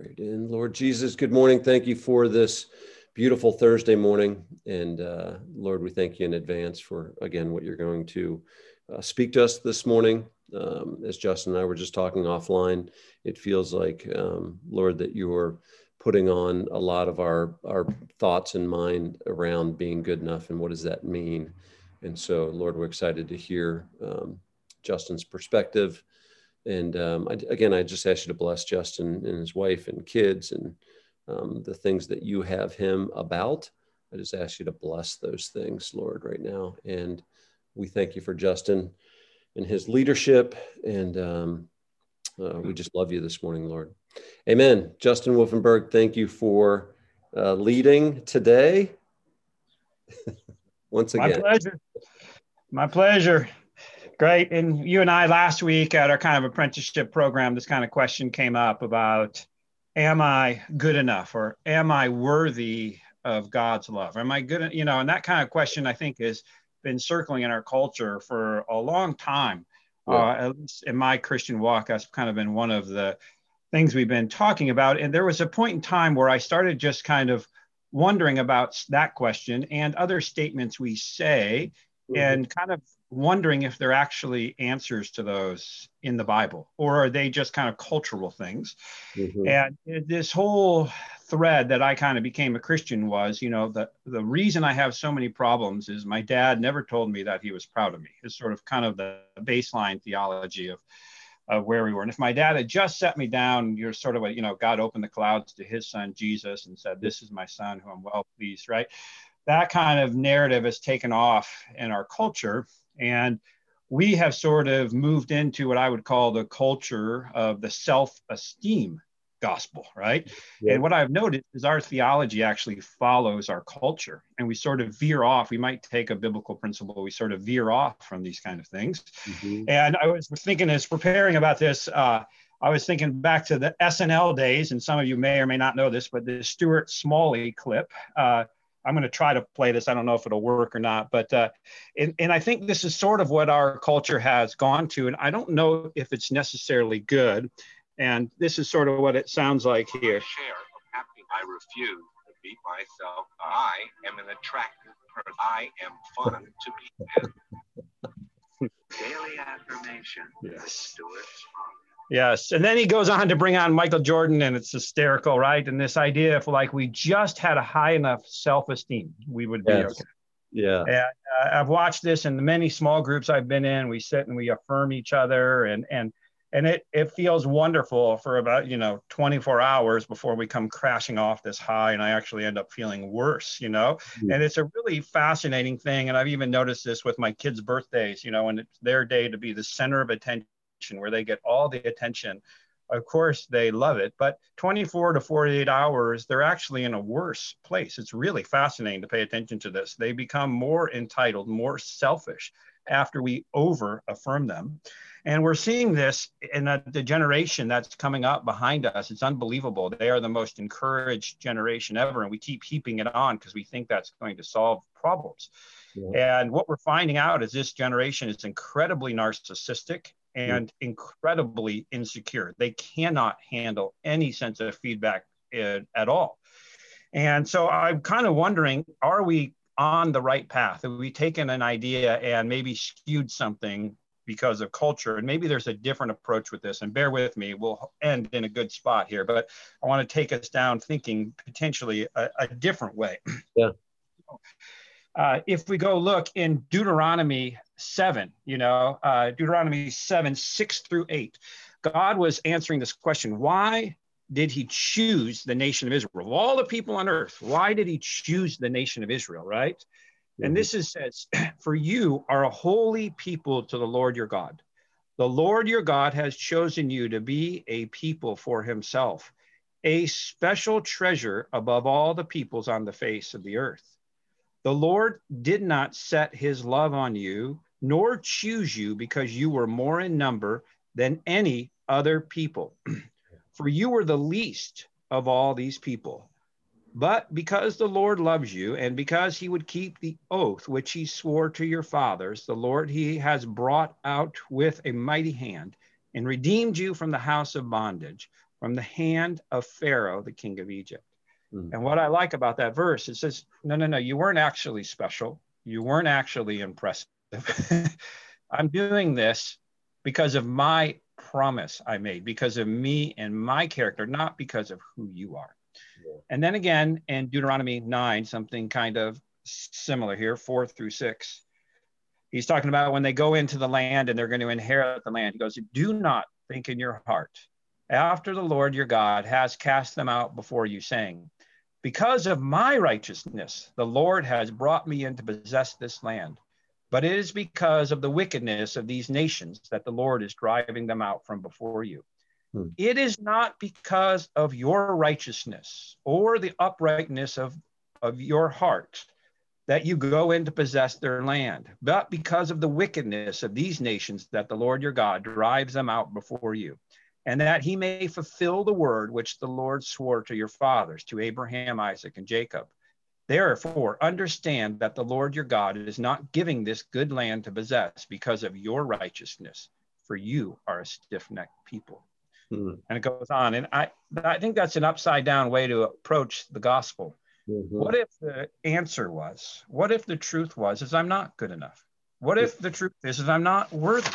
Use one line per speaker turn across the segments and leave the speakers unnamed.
Great. And Lord Jesus, good morning. Thank you for this beautiful Thursday morning. And uh, Lord, we thank you in advance for, again, what you're going to uh, speak to us this morning. Um, as Justin and I were just talking offline, it feels like, um, Lord, that you're putting on a lot of our, our thoughts and mind around being good enough and what does that mean. And so, Lord, we're excited to hear um, Justin's perspective and um, I, again, I just ask you to bless Justin and his wife and kids and um, the things that you have him about. I just ask you to bless those things, Lord, right now. And we thank you for Justin and his leadership. And um, uh, we just love you this morning, Lord. Amen. Justin Wolfenberg, thank you for uh, leading today. Once again.
My pleasure. My pleasure. Great. And you and I last week at our kind of apprenticeship program, this kind of question came up about am I good enough or am I worthy of God's love? Am I good? You know, and that kind of question I think has been circling in our culture for a long time. Yeah. Uh, at least in my Christian walk, that's kind of been one of the things we've been talking about. And there was a point in time where I started just kind of wondering about that question and other statements we say mm-hmm. and kind of wondering if they're actually answers to those in the Bible, or are they just kind of cultural things? Mm-hmm. And this whole thread that I kind of became a Christian was, you know, the the reason I have so many problems is my dad never told me that he was proud of me. It's sort of kind of the baseline theology of of where we were. And if my dad had just set me down, you're sort of a, you know, God opened the clouds to his son Jesus and said, This is my son who I'm well pleased, right? That kind of narrative has taken off in our culture and we have sort of moved into what I would call the culture of the self esteem gospel, right? Yeah. And what I've noticed is our theology actually follows our culture and we sort of veer off. We might take a biblical principle, we sort of veer off from these kind of things. Mm-hmm. And I was thinking as preparing about this, uh, I was thinking back to the SNL days, and some of you may or may not know this, but the Stuart Smalley clip. Uh, I'm going to try to play this. I don't know if it'll work or not, but uh, and, and I think this is sort of what our culture has gone to, and I don't know if it's necessarily good. And this is sort of what it sounds like here. Share of happy. I refuse to beat myself. I am an attractive person. I am fun to be with. Daily affirmation. Yes. Stuart Yes. And then he goes on to bring on Michael Jordan, and it's hysterical, right? And this idea of like we just had a high enough self esteem, we would be yes. okay.
Yeah.
And uh, I've watched this in the many small groups I've been in. We sit and we affirm each other, and and and it it feels wonderful for about you know 24 hours before we come crashing off this high, and I actually end up feeling worse, you know. Mm-hmm. And it's a really fascinating thing, and I've even noticed this with my kids' birthdays, you know, when it's their day to be the center of attention where they get all the attention. Of course, they love it, but 24 to 48 hours, they're actually in a worse place. It's really fascinating to pay attention to this. They become more entitled, more selfish after we over affirm them. And we're seeing this in the generation that's coming up behind us. It's unbelievable. They are the most encouraged generation ever. And we keep heaping it on because we think that's going to solve problems. Yeah. And what we're finding out is this generation is incredibly narcissistic and incredibly insecure. They cannot handle any sense of feedback in, at all. And so I'm kind of wondering are we on the right path? Have we taken an idea and maybe skewed something because of culture? And maybe there's a different approach with this. And bear with me, we'll end in a good spot here, but I want to take us down thinking potentially a, a different way.
Yeah.
Uh, if we go look in Deuteronomy 7, you know, uh, Deuteronomy 7, 6 through 8, God was answering this question why did he choose the nation of Israel? Of all the people on earth, why did he choose the nation of Israel, right? Mm-hmm. And this is says, For you are a holy people to the Lord your God. The Lord your God has chosen you to be a people for himself, a special treasure above all the peoples on the face of the earth. The Lord did not set his love on you, nor choose you because you were more in number than any other people. For you were the least of all these people. But because the Lord loves you, and because he would keep the oath which he swore to your fathers, the Lord he has brought out with a mighty hand and redeemed you from the house of bondage from the hand of Pharaoh, the king of Egypt. Mm. And what I like about that verse, it says, no, no, no, you weren't actually special. You weren't actually impressive. I'm doing this because of my promise I made, because of me and my character, not because of who you are. Yeah. And then again in Deuteronomy 9, something kind of similar here, four through six. He's talking about when they go into the land and they're going to inherit the land. He goes, Do not think in your heart, after the Lord your God has cast them out before you, saying, Because of my righteousness, the Lord has brought me in to possess this land. But it is because of the wickedness of these nations that the Lord is driving them out from before you. Hmm. It is not because of your righteousness or the uprightness of, of your heart that you go in to possess their land, but because of the wickedness of these nations that the Lord your God drives them out before you, and that he may fulfill the word which the Lord swore to your fathers, to Abraham, Isaac, and Jacob. Therefore, understand that the Lord your God is not giving this good land to possess because of your righteousness, for you are a stiff necked people. Hmm. And it goes on. And I, I think that's an upside down way to approach the gospel. Mm-hmm. What if the answer was, what if the truth was, is I'm not good enough? What if the truth is, is I'm not worthy?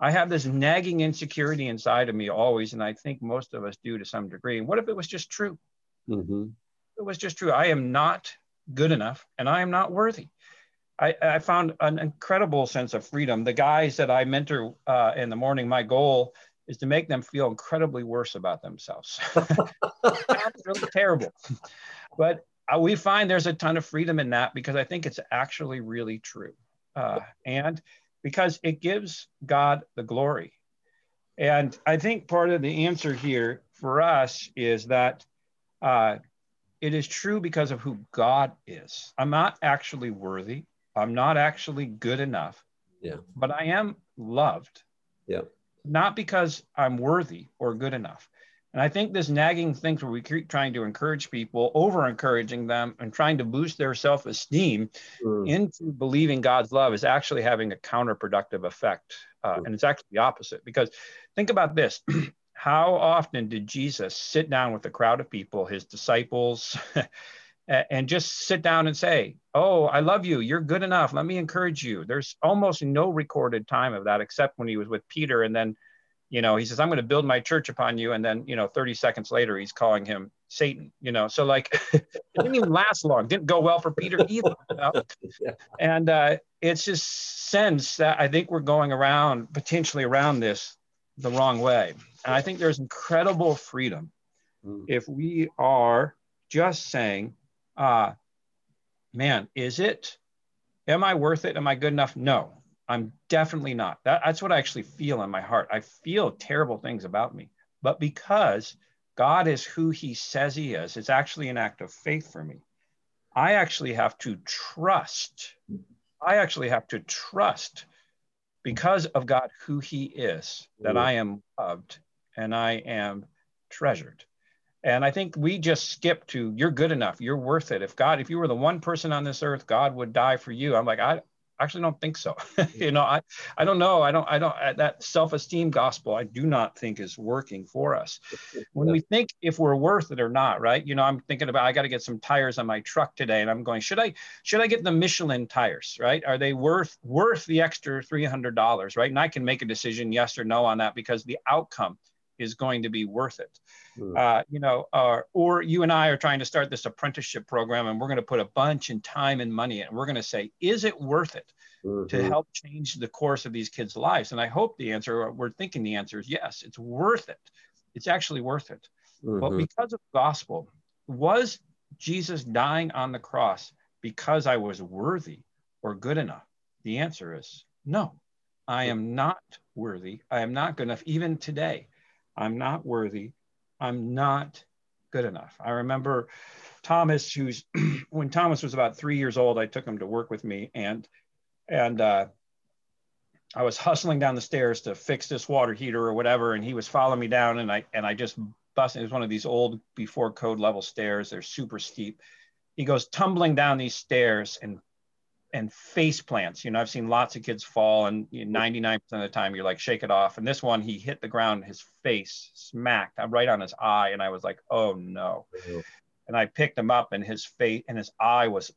I have this nagging insecurity inside of me always, and I think most of us do to some degree. What if it was just true? Mm-hmm. It was just true. I am not good enough, and I am not worthy. I, I found an incredible sense of freedom. The guys that I mentor uh, in the morning, my goal is to make them feel incredibly worse about themselves. really terrible. But uh, we find there's a ton of freedom in that because I think it's actually really true. Uh, and because it gives God the glory. And I think part of the answer here for us is that uh, it is true because of who God is. I'm not actually worthy. I'm not actually good enough.
Yeah.
But I am loved.
Yeah.
Not because I'm worthy or good enough. And I think this nagging thing where we keep trying to encourage people, over encouraging them, and trying to boost their self esteem mm. into believing God's love is actually having a counterproductive effect. Uh, mm. And it's actually the opposite. Because think about this how often did Jesus sit down with a crowd of people, his disciples, and just sit down and say, Oh, I love you. You're good enough. Let me encourage you. There's almost no recorded time of that except when he was with Peter and then you know he says i'm going to build my church upon you and then you know 30 seconds later he's calling him satan you know so like it didn't even last long didn't go well for peter either you know? yeah. and uh, it's just sense that i think we're going around potentially around this the wrong way and i think there's incredible freedom mm. if we are just saying uh, man is it am i worth it am i good enough no I'm definitely not. That, that's what I actually feel in my heart. I feel terrible things about me. But because God is who he says he is, it's actually an act of faith for me. I actually have to trust. I actually have to trust because of God who he is that I am loved and I am treasured. And I think we just skip to you're good enough, you're worth it. If God, if you were the one person on this earth, God would die for you. I'm like, I, actually don't think so. you know, I, I don't know. I don't, I don't, uh, that self-esteem gospel, I do not think is working for us. When we think if we're worth it or not, right? You know, I'm thinking about, I got to get some tires on my truck today and I'm going, should I, should I get the Michelin tires, right? Are they worth, worth the extra $300, right? And I can make a decision, yes or no on that because the outcome is going to be worth it. Mm. Uh, you know, uh, or you and I are trying to start this apprenticeship program and we're going to put a bunch in time and money and we're going to say, is it worth it mm-hmm. to help change the course of these kids' lives? And I hope the answer, we're thinking the answer is yes, it's worth it. It's actually worth it. Mm-hmm. But because of the gospel, was Jesus dying on the cross because I was worthy or good enough? The answer is no. I am not worthy. I am not good enough, even today. I'm not worthy. I'm not good enough. I remember Thomas, who's when Thomas was about three years old, I took him to work with me, and and uh, I was hustling down the stairs to fix this water heater or whatever, and he was following me down, and I and I just busted. It was one of these old before code level stairs. They're super steep. He goes tumbling down these stairs and and face plants. You know, I've seen lots of kids fall, and you know, 99% of the time you're like, shake it off. And this one, he hit the ground, his face smacked right on his eye, and I was like, oh no. Mm-hmm. And I picked him up, and his face and his eye was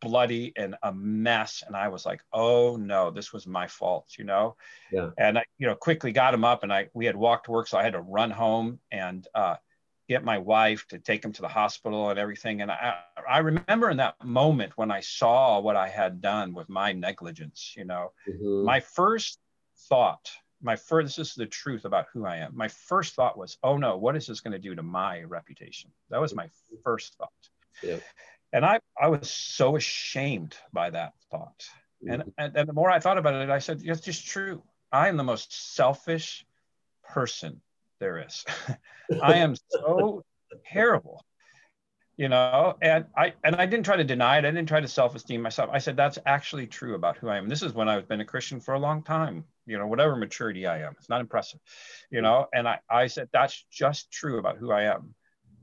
bloody and a mess. And I was like, oh no, this was my fault, you know? Yeah. And I, you know, quickly got him up, and I we had walked to work, so I had to run home and. uh get my wife to take him to the hospital and everything. And I, I remember in that moment when I saw what I had done with my negligence, you know, mm-hmm. my first thought, my first, this is the truth about who I am. My first thought was, oh no, what is this going to do to my reputation? That was my first thought. Yeah. And I, I was so ashamed by that thought. Mm-hmm. And, and, and the more I thought about it, I said, it's just true. I am the most selfish person there is. I am so terrible, you know, and I and I didn't try to deny it. I didn't try to self-esteem myself. I said that's actually true about who I am. This is when I've been a Christian for a long time, you know, whatever maturity I am. It's not impressive, you know. And I, I said that's just true about who I am.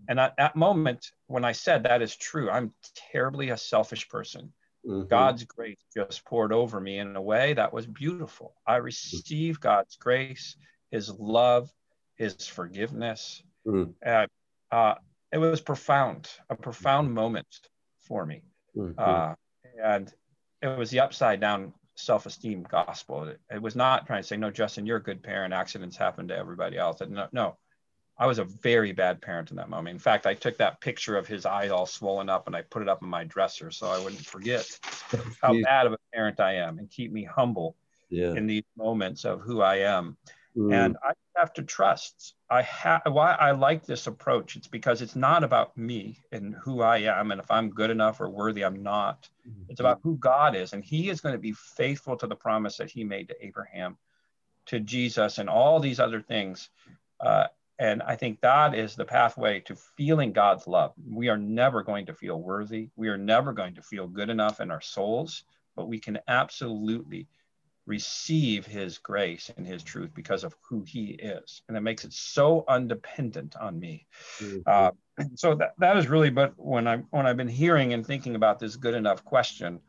And at that moment, when I said that is true, I'm terribly a selfish person. Mm-hmm. God's grace just poured over me in a way that was beautiful. I received God's grace, His love, his forgiveness. Mm. And, uh, it was profound, a profound moment for me. Mm-hmm. Uh, and it was the upside down self esteem gospel. It, it, was not trying to say, no, Justin, you're a good parent. Accidents happen to everybody else. And no, no, I was a very bad parent in that moment. In fact, I took that picture of his eye all swollen up and I put it up in my dresser so I wouldn't forget how bad of a parent I am and keep me humble yeah. in these moments of who I am. Mm. And I have to trust. I have why I like this approach. It's because it's not about me and who I am and if I'm good enough or worthy, I'm not. Mm-hmm. It's about who God is, and He is going to be faithful to the promise that He made to Abraham, to Jesus, and all these other things. Uh, and I think that is the pathway to feeling God's love. We are never going to feel worthy. We are never going to feel good enough in our souls, but we can absolutely receive his grace and his truth because of who he is and it makes it so undependent on me mm-hmm. uh, so that, that is really but when i when i've been hearing and thinking about this good enough question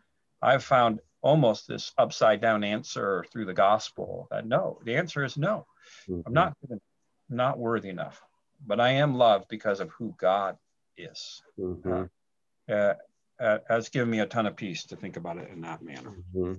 i've found almost this upside down answer through the gospel that no the answer is no mm-hmm. i'm not not worthy enough but i am loved because of who god is mm-hmm. uh, uh, uh, has given me a ton of peace to think about it in that manner mm-hmm.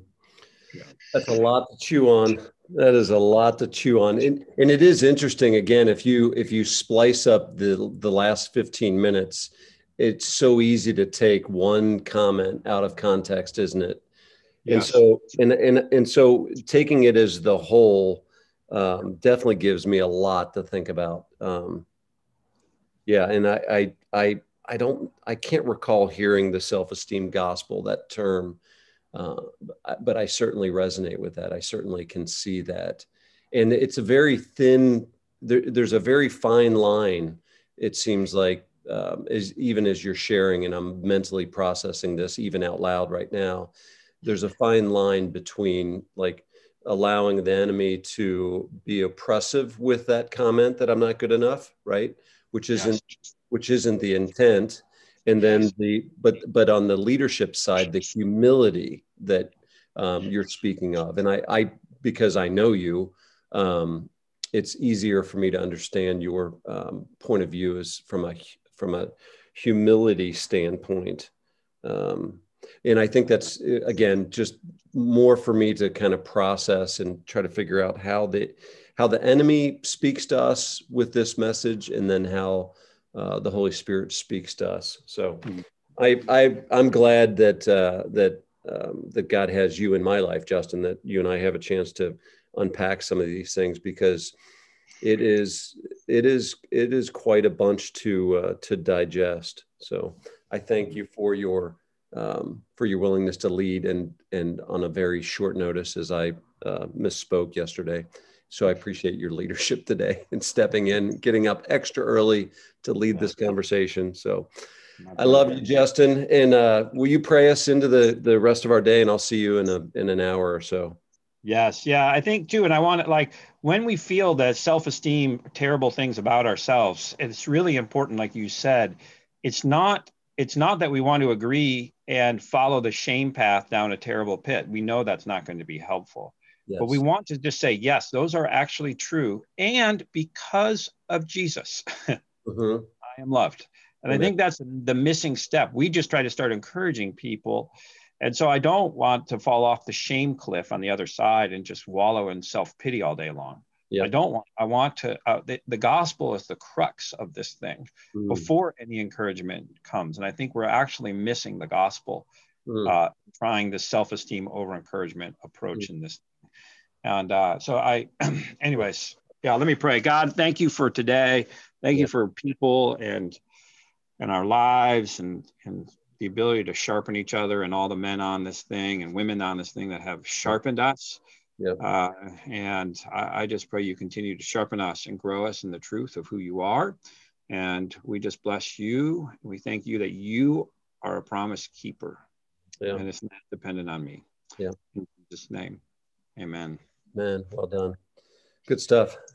That's a lot to chew on. That is a lot to chew on. And, and it is interesting again if you if you splice up the the last 15 minutes, it's so easy to take one comment out of context, isn't it? Yes. And so and and and so taking it as the whole um, definitely gives me a lot to think about. Um, yeah, and I I I I don't I can't recall hearing the self-esteem gospel that term uh, but I certainly resonate with that. I certainly can see that. And it's a very thin, there, there's a very fine line, it seems like, um, as, even as you're sharing, and I'm mentally processing this even out loud right now, there's a fine line between like allowing the enemy to be oppressive with that comment that I'm not good enough, right? Which isn't, yes. which isn't the intent and then the but but on the leadership side the humility that um, you're speaking of. And i i because i know you um, it's easier for me to understand your um, point of view is from a from a humility standpoint. Um, and i think that's again just more for me to kind of process and try to figure out how the how the enemy speaks to us with this message and then how uh, the Holy Spirit speaks to us. So mm-hmm. I, I I'm glad that uh, that um, that God has you in my life, Justin. That you and I have a chance to unpack some of these things because it is it is it is quite a bunch to uh, to digest. So I thank you for your um, for your willingness to lead and and on a very short notice, as I uh, misspoke yesterday. So I appreciate your leadership today and stepping in, getting up extra early to lead this conversation. So I love you, Justin. And uh, will you pray us into the the rest of our day? And I'll see you in a in an hour or so.
Yes, yeah, I think too, and I want it like when we feel that self-esteem, terrible things about ourselves, it's really important, like you said. It's not it's not that we want to agree and follow the shame path down a terrible pit. We know that's not going to be helpful. Yes. But we want to just say, yes, those are actually true. And because of Jesus, mm-hmm. I am loved. And I think that's the missing step. We just try to start encouraging people. And so I don't want to fall off the shame cliff on the other side and just wallow in self pity all day long. I don't want, I want to, uh, the, the, gospel is the crux of this thing mm. before any encouragement comes. And I think we're actually missing the gospel, mm. uh, trying the self esteem over encouragement approach mm. in this. And uh, so I, anyways, yeah, let me pray. God, thank you for today. Thank yeah. you for people and and our lives and and the ability to sharpen each other and all the men on this thing and women on this thing that have sharpened us. Yeah. Uh, and I, I, just pray you continue to sharpen us and grow us in the truth of who you are. And we just bless you. We thank you that you are a promise keeper. Yeah. And it's not dependent on me.
Yeah.
In Jesus' name. Amen.
Man, well done. Good stuff.